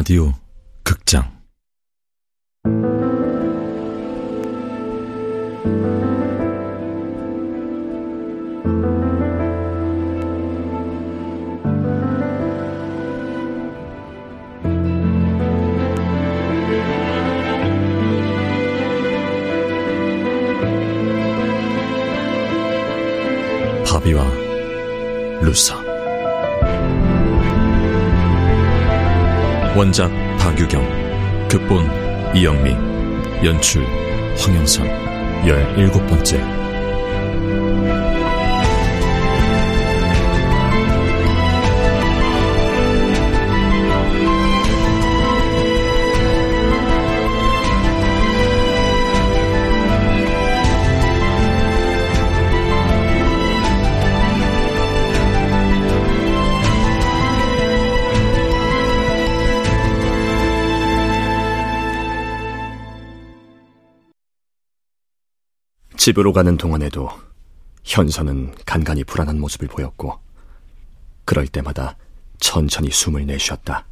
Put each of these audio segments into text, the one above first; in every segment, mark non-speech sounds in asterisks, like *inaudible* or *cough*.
라디오 원작 박유경 극본 이영미 연출 황영선 열일곱 번째 집으로 가는 동안에도 현서는 간간히 불안한 모습을 보였고, 그럴 때마다 천천히 숨을 내쉬었다.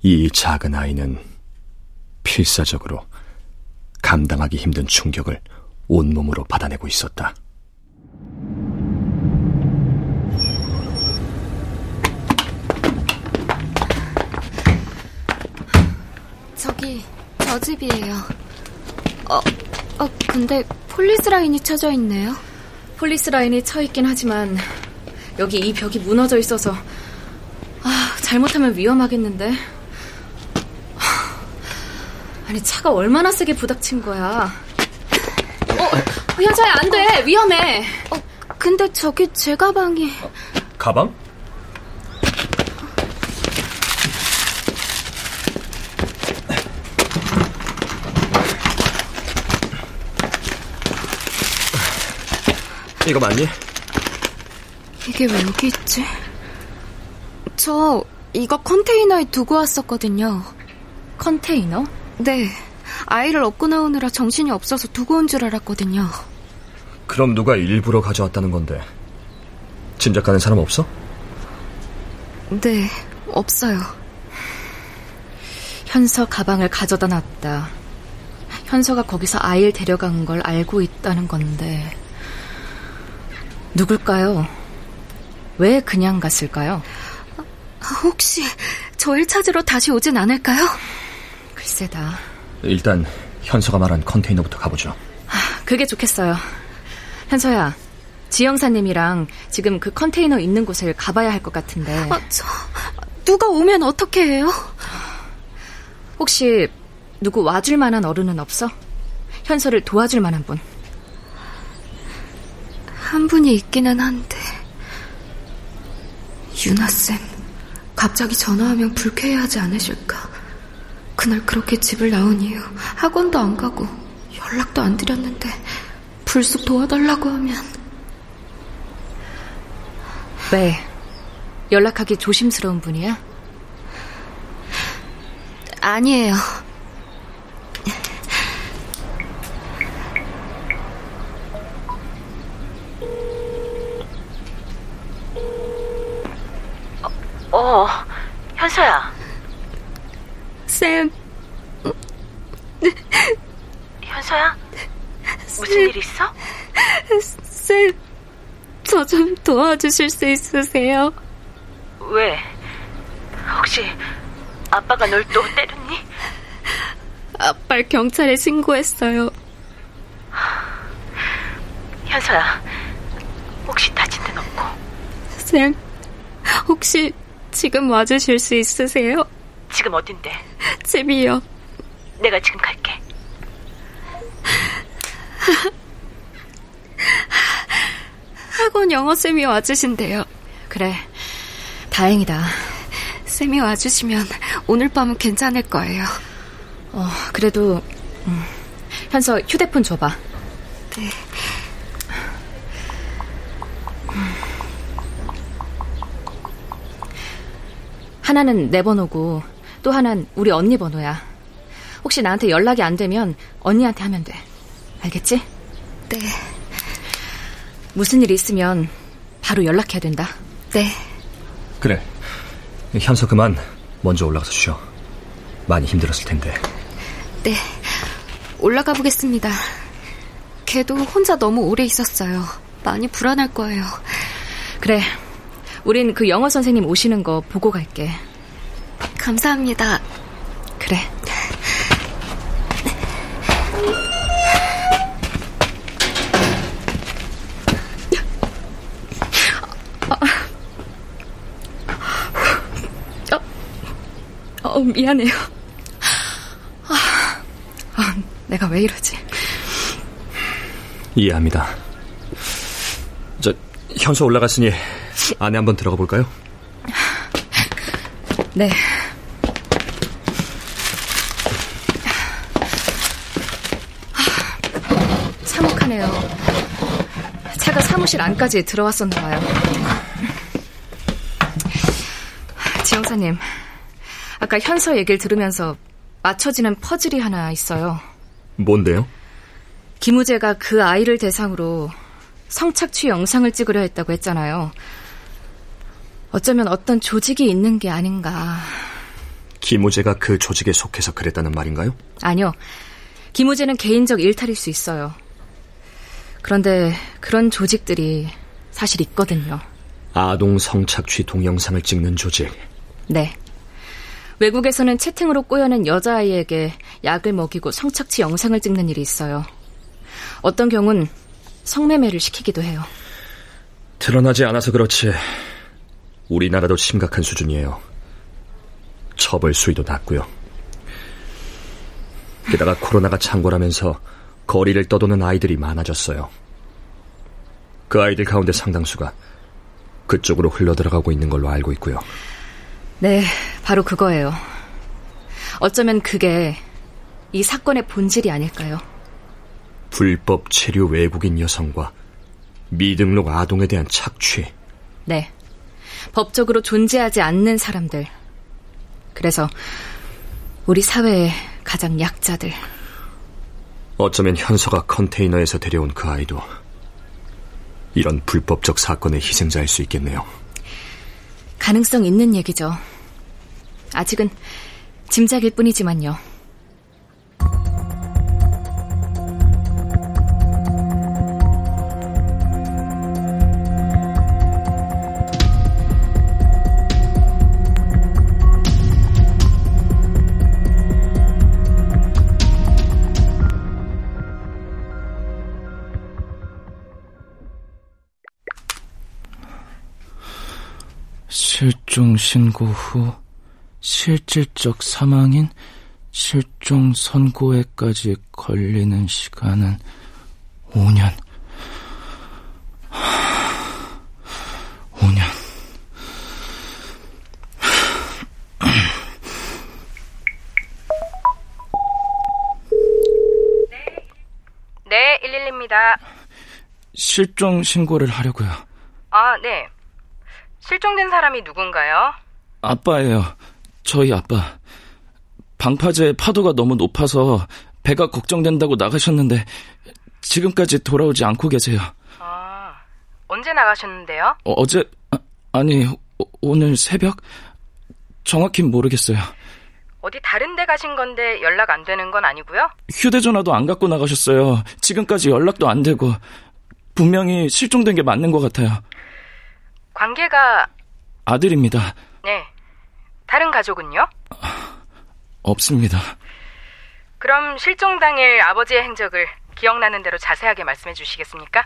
이 작은 아이는 필사적으로 감당하기 힘든 충격을 온몸으로 받아내고 있었다. 저기, 저 집이에요. 어, 어, 근데 폴리스 라인이 쳐져 있네요. 폴리스 라인이 쳐 있긴 하지만 여기 이 벽이 무너져 있어서 아, 잘못하면 위험하겠는데. 아니 차가 얼마나 세게 부닥친 거야. 어, 현서야 안 돼. 위험해. 어, 근데 저기 제 가방이. 가방? 이거 맞니? 이게 왜 여기 있지? 저 이거 컨테이너에 두고 왔었거든요. 컨테이너? 네. 아이를 업고 나오느라 정신이 없어서 두고 온 줄 알았거든요. 그럼 누가 일부러 가져왔다는 건데 짐작가는 사람 없어? 네, 없어요. 현서 가방을 가져다 놨다. 현서가 거기서 아이를 데려간 걸 알고 있다는 건데 누굴까요? 왜 그냥 갔을까요? 혹시 저를 찾으러 다시 오진 않을까요? 글쎄다. 일단 현서가 말한 컨테이너부터 가보죠. 아, 그게 좋겠어요. 현서야, 지영사님이랑 지금 그 컨테이너 있는 곳을 가봐야 할 것 같은데. 아, 저, 누가 오면 어떻게 해요? 혹시 누구 와줄 만한 어른은 없어? 현서를 도와줄 만한 분. 한 분이 있기는 한데. 유나쌤, 갑자기 전화하면 불쾌해하지 않으실까? 그날 그렇게 집을 나온 이후 학원도 안 가고 연락도 안 드렸는데 불쑥 도와달라고 하면. 왜? 연락하기 조심스러운 분이야? 아니에요. 어, 현서야. 쌤. 현서야? 무슨 쌤. 일 있어? 쌤, 저 좀 도와주실 수 있으세요? 왜? 혹시 아빠가 널 또 때렸니? 아빠를 경찰에 신고했어요. 현서야, 혹시 다친 데는 없고? 쌤, 혹시 지금 와주실 수 있으세요? 지금 어딘데? 집이요. 내가 지금 갈게. 학원 영어쌤이 와주신대요. 그래, 다행이다. 쌤이 와주시면 오늘 밤은 괜찮을 거예요. 어, 그래도 음, 현서 휴대폰 줘봐. 네. 하나는 내 번호고 또 하나는 우리 언니 번호야. 혹시 나한테 연락이 안 되면 언니한테 하면 돼. 알겠지? 네, 무슨 일 있으면 바로 연락해야 된다. 네. 그래. 현서 그만 먼저 올라가서 쉬어. 많이 힘들었을 텐데. 네, 올라가 보겠습니다. 걔도 혼자 너무 오래 있었어요. 많이 불안할 거예요. 그래, 우린 그 영어 선생님 오시는 거 보고 갈게. 감사합니다. 그래. 어, 어, 미안해요. 아, 아, 내가 왜 이러지? 이해합니다. 저, 현수 올라갔으니 안에 한번 들어가 볼까요? 네. 참혹하네요. 차가 사무실 안까지 들어왔었나 봐요. 지영사님, 아까 현서 얘기를 들으면서 맞춰지는 퍼즐이 하나 있어요. 뭔데요? 김우재가 그 아이를 대상으로 성착취 영상을 찍으려 했다고 했잖아요. 어쩌면 어떤 조직이 있는 게 아닌가. 김우재가 그 조직에 속해서 그랬다는 말인가요? 아니요. 김우재는 개인적 일탈일 수 있어요. 그런데 그런 조직들이 사실 있거든요. 아동 성착취 동영상을 찍는 조직. 네. 외국에서는 채팅으로 꼬여낸 여자아이에게 약을 먹이고 성착취 영상을 찍는 일이 있어요. 어떤 경우는 성매매를 시키기도 해요. 드러나지 않아서 그렇지 우리나라도 심각한 수준이에요. 처벌 수위도 낮고요. 게다가 코로나가 창궐하면서 거리를 떠도는 아이들이 많아졌어요. 그 아이들 가운데 상당수가 그쪽으로 흘러들어가고 있는 걸로 알고 있고요. 네, 바로 그거예요. 어쩌면 그게 이 사건의 본질이 아닐까요? 불법 체류 외국인 여성과 미등록 아동에 대한 착취. 네. 법적으로 존재하지 않는 사람들. 그래서 우리 사회의 가장 약자들. 어쩌면 현서가 컨테이너에서 데려온 그 아이도 이런 불법적 사건의 희생자일 수 있겠네요. 가능성 있는 얘기죠. 아직은 짐작일 뿐이지만요. 실종 신고 후 실질적 사망인 실종 선고에까지 걸리는 시간은 5년. 5년. 네. 네, 112입니다. 실종 신고를 하려고요. 아, 네. 실종된 사람이 누군가요? 아빠예요. 저희 아빠. 방파제 파도가 너무 높아서 배가 걱정된다고 나가셨는데 지금까지 돌아오지 않고 계세요. 아, 언제 나가셨는데요? 어, 제 아, 니 오늘 새벽 정확히 모르겠어요. 어디 다른 데 가신 건데 연락 안 되는 건 아니고요? 휴대전화도 안 갖고 나가셨어요. 지금까지 연락도 안 되고 분명히 실종된 게 맞는 것 같아요. 관계가 아들입니다. 네. 다른 가족은요? 없습니다. 그럼 실종 당일 아버지의 행적을 기억나는 대로 자세하게 말씀해 주시겠습니까?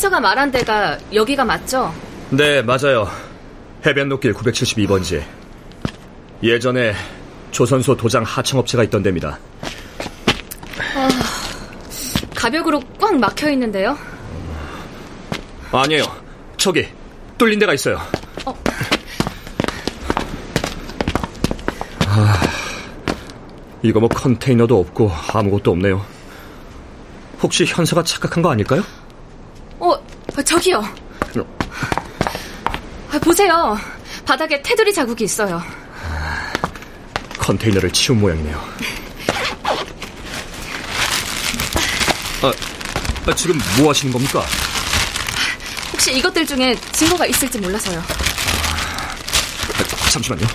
현서가 말한 데가 여기가 맞죠? 네, 맞아요. 해변로길 972번지. 예전에 조선소 도장 하청업체가 있던 데입니다. 가벽으로 꽉 막혀 있는데요. 아니에요. 저기 뚫린 데가 있어요. 아, 이거 뭐 컨테이너도 없고 아무것도 없네요. 혹시 현서가 착각한 거 아닐까요? 어, 저기요. 아, 보세요. 바닥에 테두리 자국이 있어요. 컨테이너를 치운 모양이네요. 아, 아, 지금 뭐 하시는 겁니까? 혹시 이것들 중에 증거가 있을지 몰라서요. 아, 잠시만요.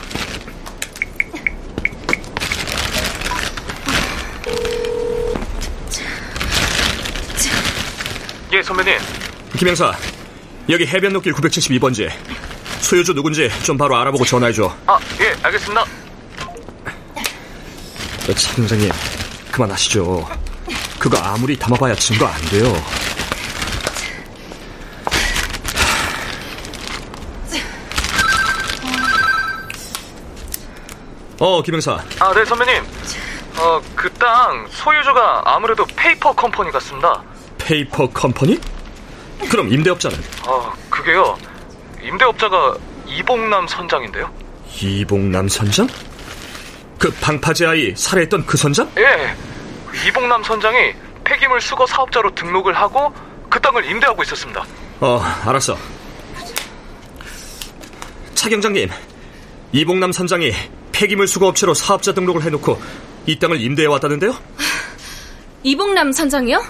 예, 선배님. 김영사, 여기 해변로길 972번지. 소유주 누군지 좀 바로 알아보고 전화해줘. 아, 예, 알겠습니다. 차 경장님, 그만하시죠. 그거 아무리 담아봐야 증거 안 돼요. 어, 김영사. 아, 네, 선배님. 어, 그 땅 소유주가 아무래도 페이퍼 컴퍼니 같습니다. 페이퍼 컴퍼니? 그럼 임대업자는? 아, 그게요. 임대업자가 이봉남 선장인데요. 이봉남 선장? 그 방파제 아이 살해했던 그 선장? 예. 이봉남 선장이 폐기물 수거 사업자로 등록을 하고 그 땅을 임대하고 있었습니다. 어, 알았어. 차 경장님, 이봉남 선장이 폐기물 수거 업체로 사업자 등록을 해놓고 이 땅을 임대해 왔다는데요? 이봉남 선장이요?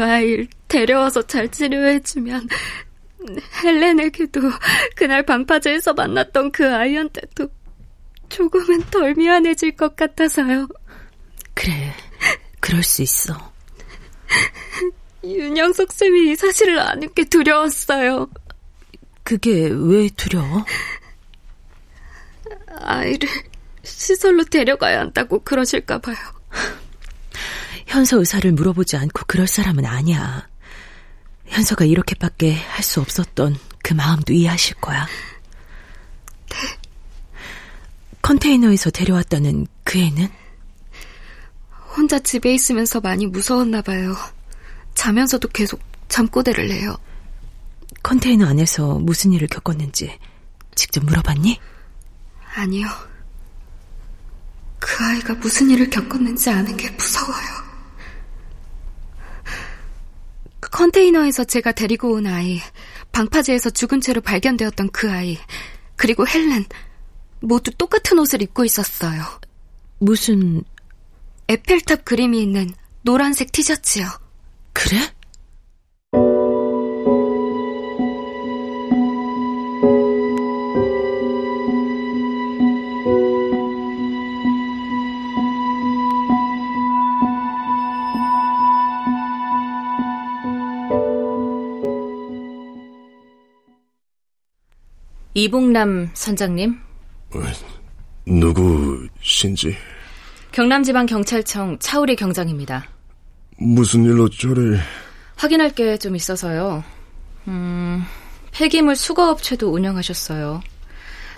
그 아이를 데려와서 잘 치료해주면 헬렌에게도 그날 방파제에서 만났던 그 아이한테도 조금은 덜 미안해질 것 같아서요. 그래, 그럴 수 있어. 윤영석 쌤이 이 사실을 아는 게 두려웠어요. 그게 왜 두려워? 아이를 시설로 데려가야 한다고 그러실까 봐요. 현서 의사를 물어보지 않고 그럴 사람은 아니야. 현서가 이렇게밖에 할 수 없었던 그 마음도 이해하실 거야. 네. 컨테이너에서 데려왔다는 그 애는? 혼자 집에 있으면서 많이 무서웠나 봐요. 자면서도 계속 잠꼬대를 내요. 컨테이너 안에서 무슨 일을 겪었는지 직접 물어봤니? 아니요. 그 아이가 무슨 일을 겪었는지 아는 게 무서워요. 컨테이너에서 제가 데리고 온 아이, 방파제에서 죽은 채로 발견되었던 그 아이, 그리고 헬렌, 모두 똑같은 옷을 입고 있었어요. 무슨... 에펠탑 그림이 있는 노란색 티셔츠요. 그래? 이봉남 선장님. 누구신지? 경남지방경찰청 차우리 경장입니다. 무슨 일로 저를... 확인할 게 좀 있어서요. 음, 폐기물 수거업체도 운영하셨어요.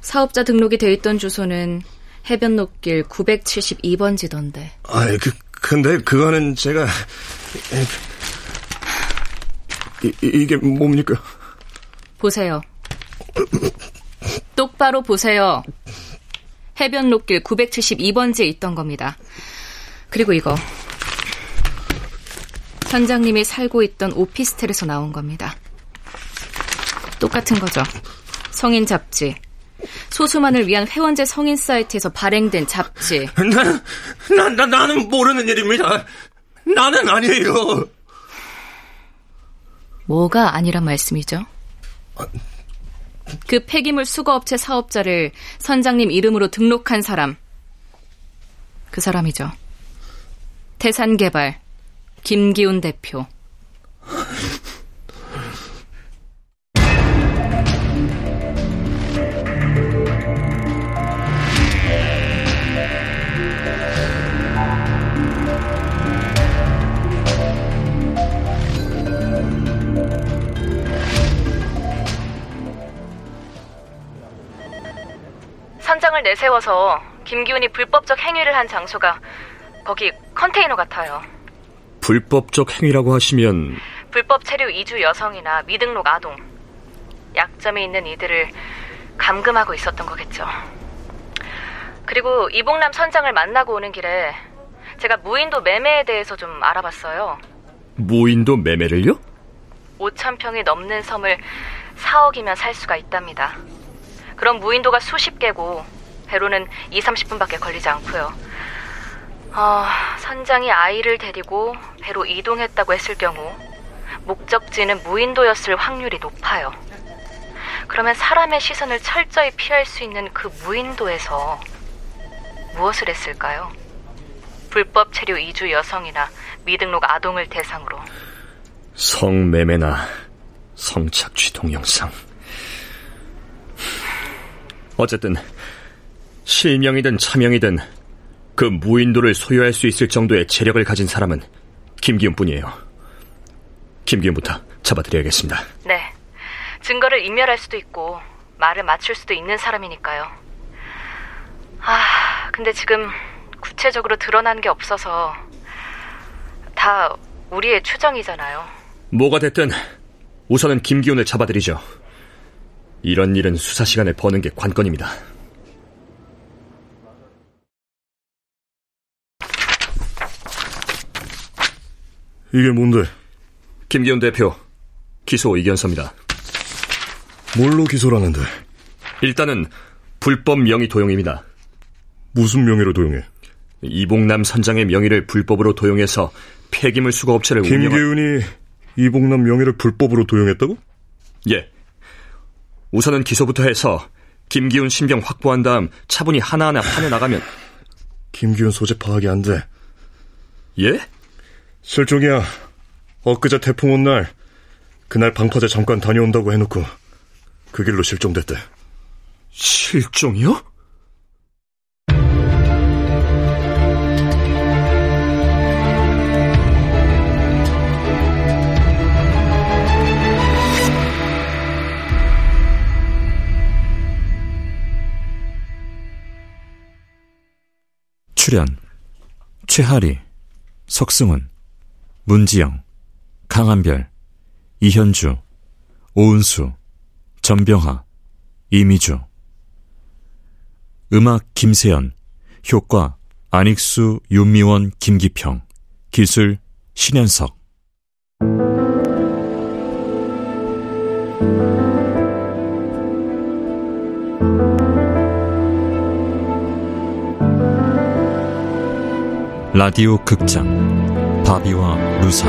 사업자 등록이 돼 있던 주소는 해변로길 972번지던데. 아이, 그, 근데 그거는 제가... 이, 이게 뭡니까? 보세요. *laughs* 똑바로 보세요. 해변로길 972번지에 있던 겁니다. 그리고 이거. 선장님이 살고 있던 오피스텔에서 나온 겁니다. 똑같은 거죠. 성인 잡지. 소수만을 위한 회원제 성인 사이트에서 발행된 잡지. 나, 나, 나, 나는 모르는 일입니다. 나는 아니에요. 뭐가 아니란 말씀이죠? 그 폐기물 수거업체 사업자를 선장님 이름으로 등록한 사람. 그 사람이죠. 태산개발 김기훈 대표. 내세워서 김기훈이 불법적 행위를 한 장소가 거기 컨테이너 같아요. 불법적 행위라고 하시면 불법 체류 이주 여성이나 미등록 아동, 약점이 있는 이들을 감금하고 있었던 거겠죠. 그리고 이봉남 선장을 만나고 오는 길에 제가 무인도 매매에 대해서 좀 알아봤어요. 무인도 매매를요? 5천 평이 넘는 섬을 4억이면 살 수가 있답니다. 그럼 무인도가 수십 개고 배로는 2, 30분밖에 걸리지 않고요. 어, 선장이 아이를 데리고 배로 이동했다고 했을 경우 목적지는 무인도였을 확률이 높아요. 그러면 사람의 시선을 철저히 피할 수 있는 그 무인도에서 무엇을 했을까요? 불법 체류 이주 여성이나 미등록 아동을 대상으로 성매매나 성착취 동영상. 어쨌든 실명이든 차명이든 그 무인도를 소유할 수 있을 정도의 재력을 가진 사람은 김기훈뿐이에요. 김기훈부터 잡아드려야겠습니다. 네. 증거를 인멸할 수도 있고 말을 맞출 수도 있는 사람이니까요. 아, 근데 지금 구체적으로 드러난 게 없어서 다 우리의 추정이잖아요. 뭐가 됐든 우선은 김기훈을 잡아드리죠. 이런 일은 수사 시간을 버는 게 관건입니다. 이게 뭔데? 김기훈 대표, 기소 의견서입니다. 뭘로 기소라는데? 일단은 불법 명의 도용입니다. 무슨 명의로 도용해? 이봉남 선장의 명의를 불법으로 도용해서 폐기물 수거 업체를 김기훈이. 이봉남 명의를 불법으로 도용했다고? 예. 우선은 기소부터 해서 김기훈 신병 확보한 다음 차분히 하나하나 파내 나가면 김기훈 소재 파악이 안 돼. 예? 실종이야. 엊그제 태풍 온 날 그날 방파제 잠깐 다녀온다고 해놓고 그 길로 실종됐대. 실종이요? 출연 최하리, 석승훈, 문지영, 강한별, 이현주, 오은수, 전병하, 이미주. 음악 김세연 효과 안익수, 윤미원, 김기평. 기술 신현석. 라디오 극장 바비와 루사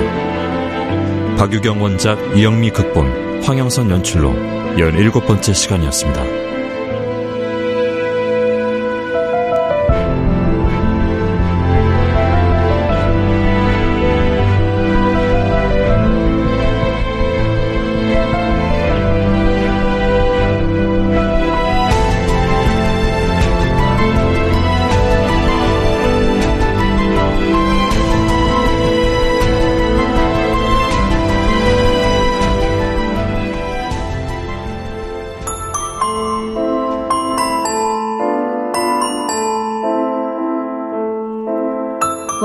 박유경 원작 이영미 극본 황영선 연출로 17번째 시간이었습니다.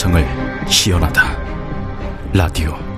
상상을 희연하다. 라디오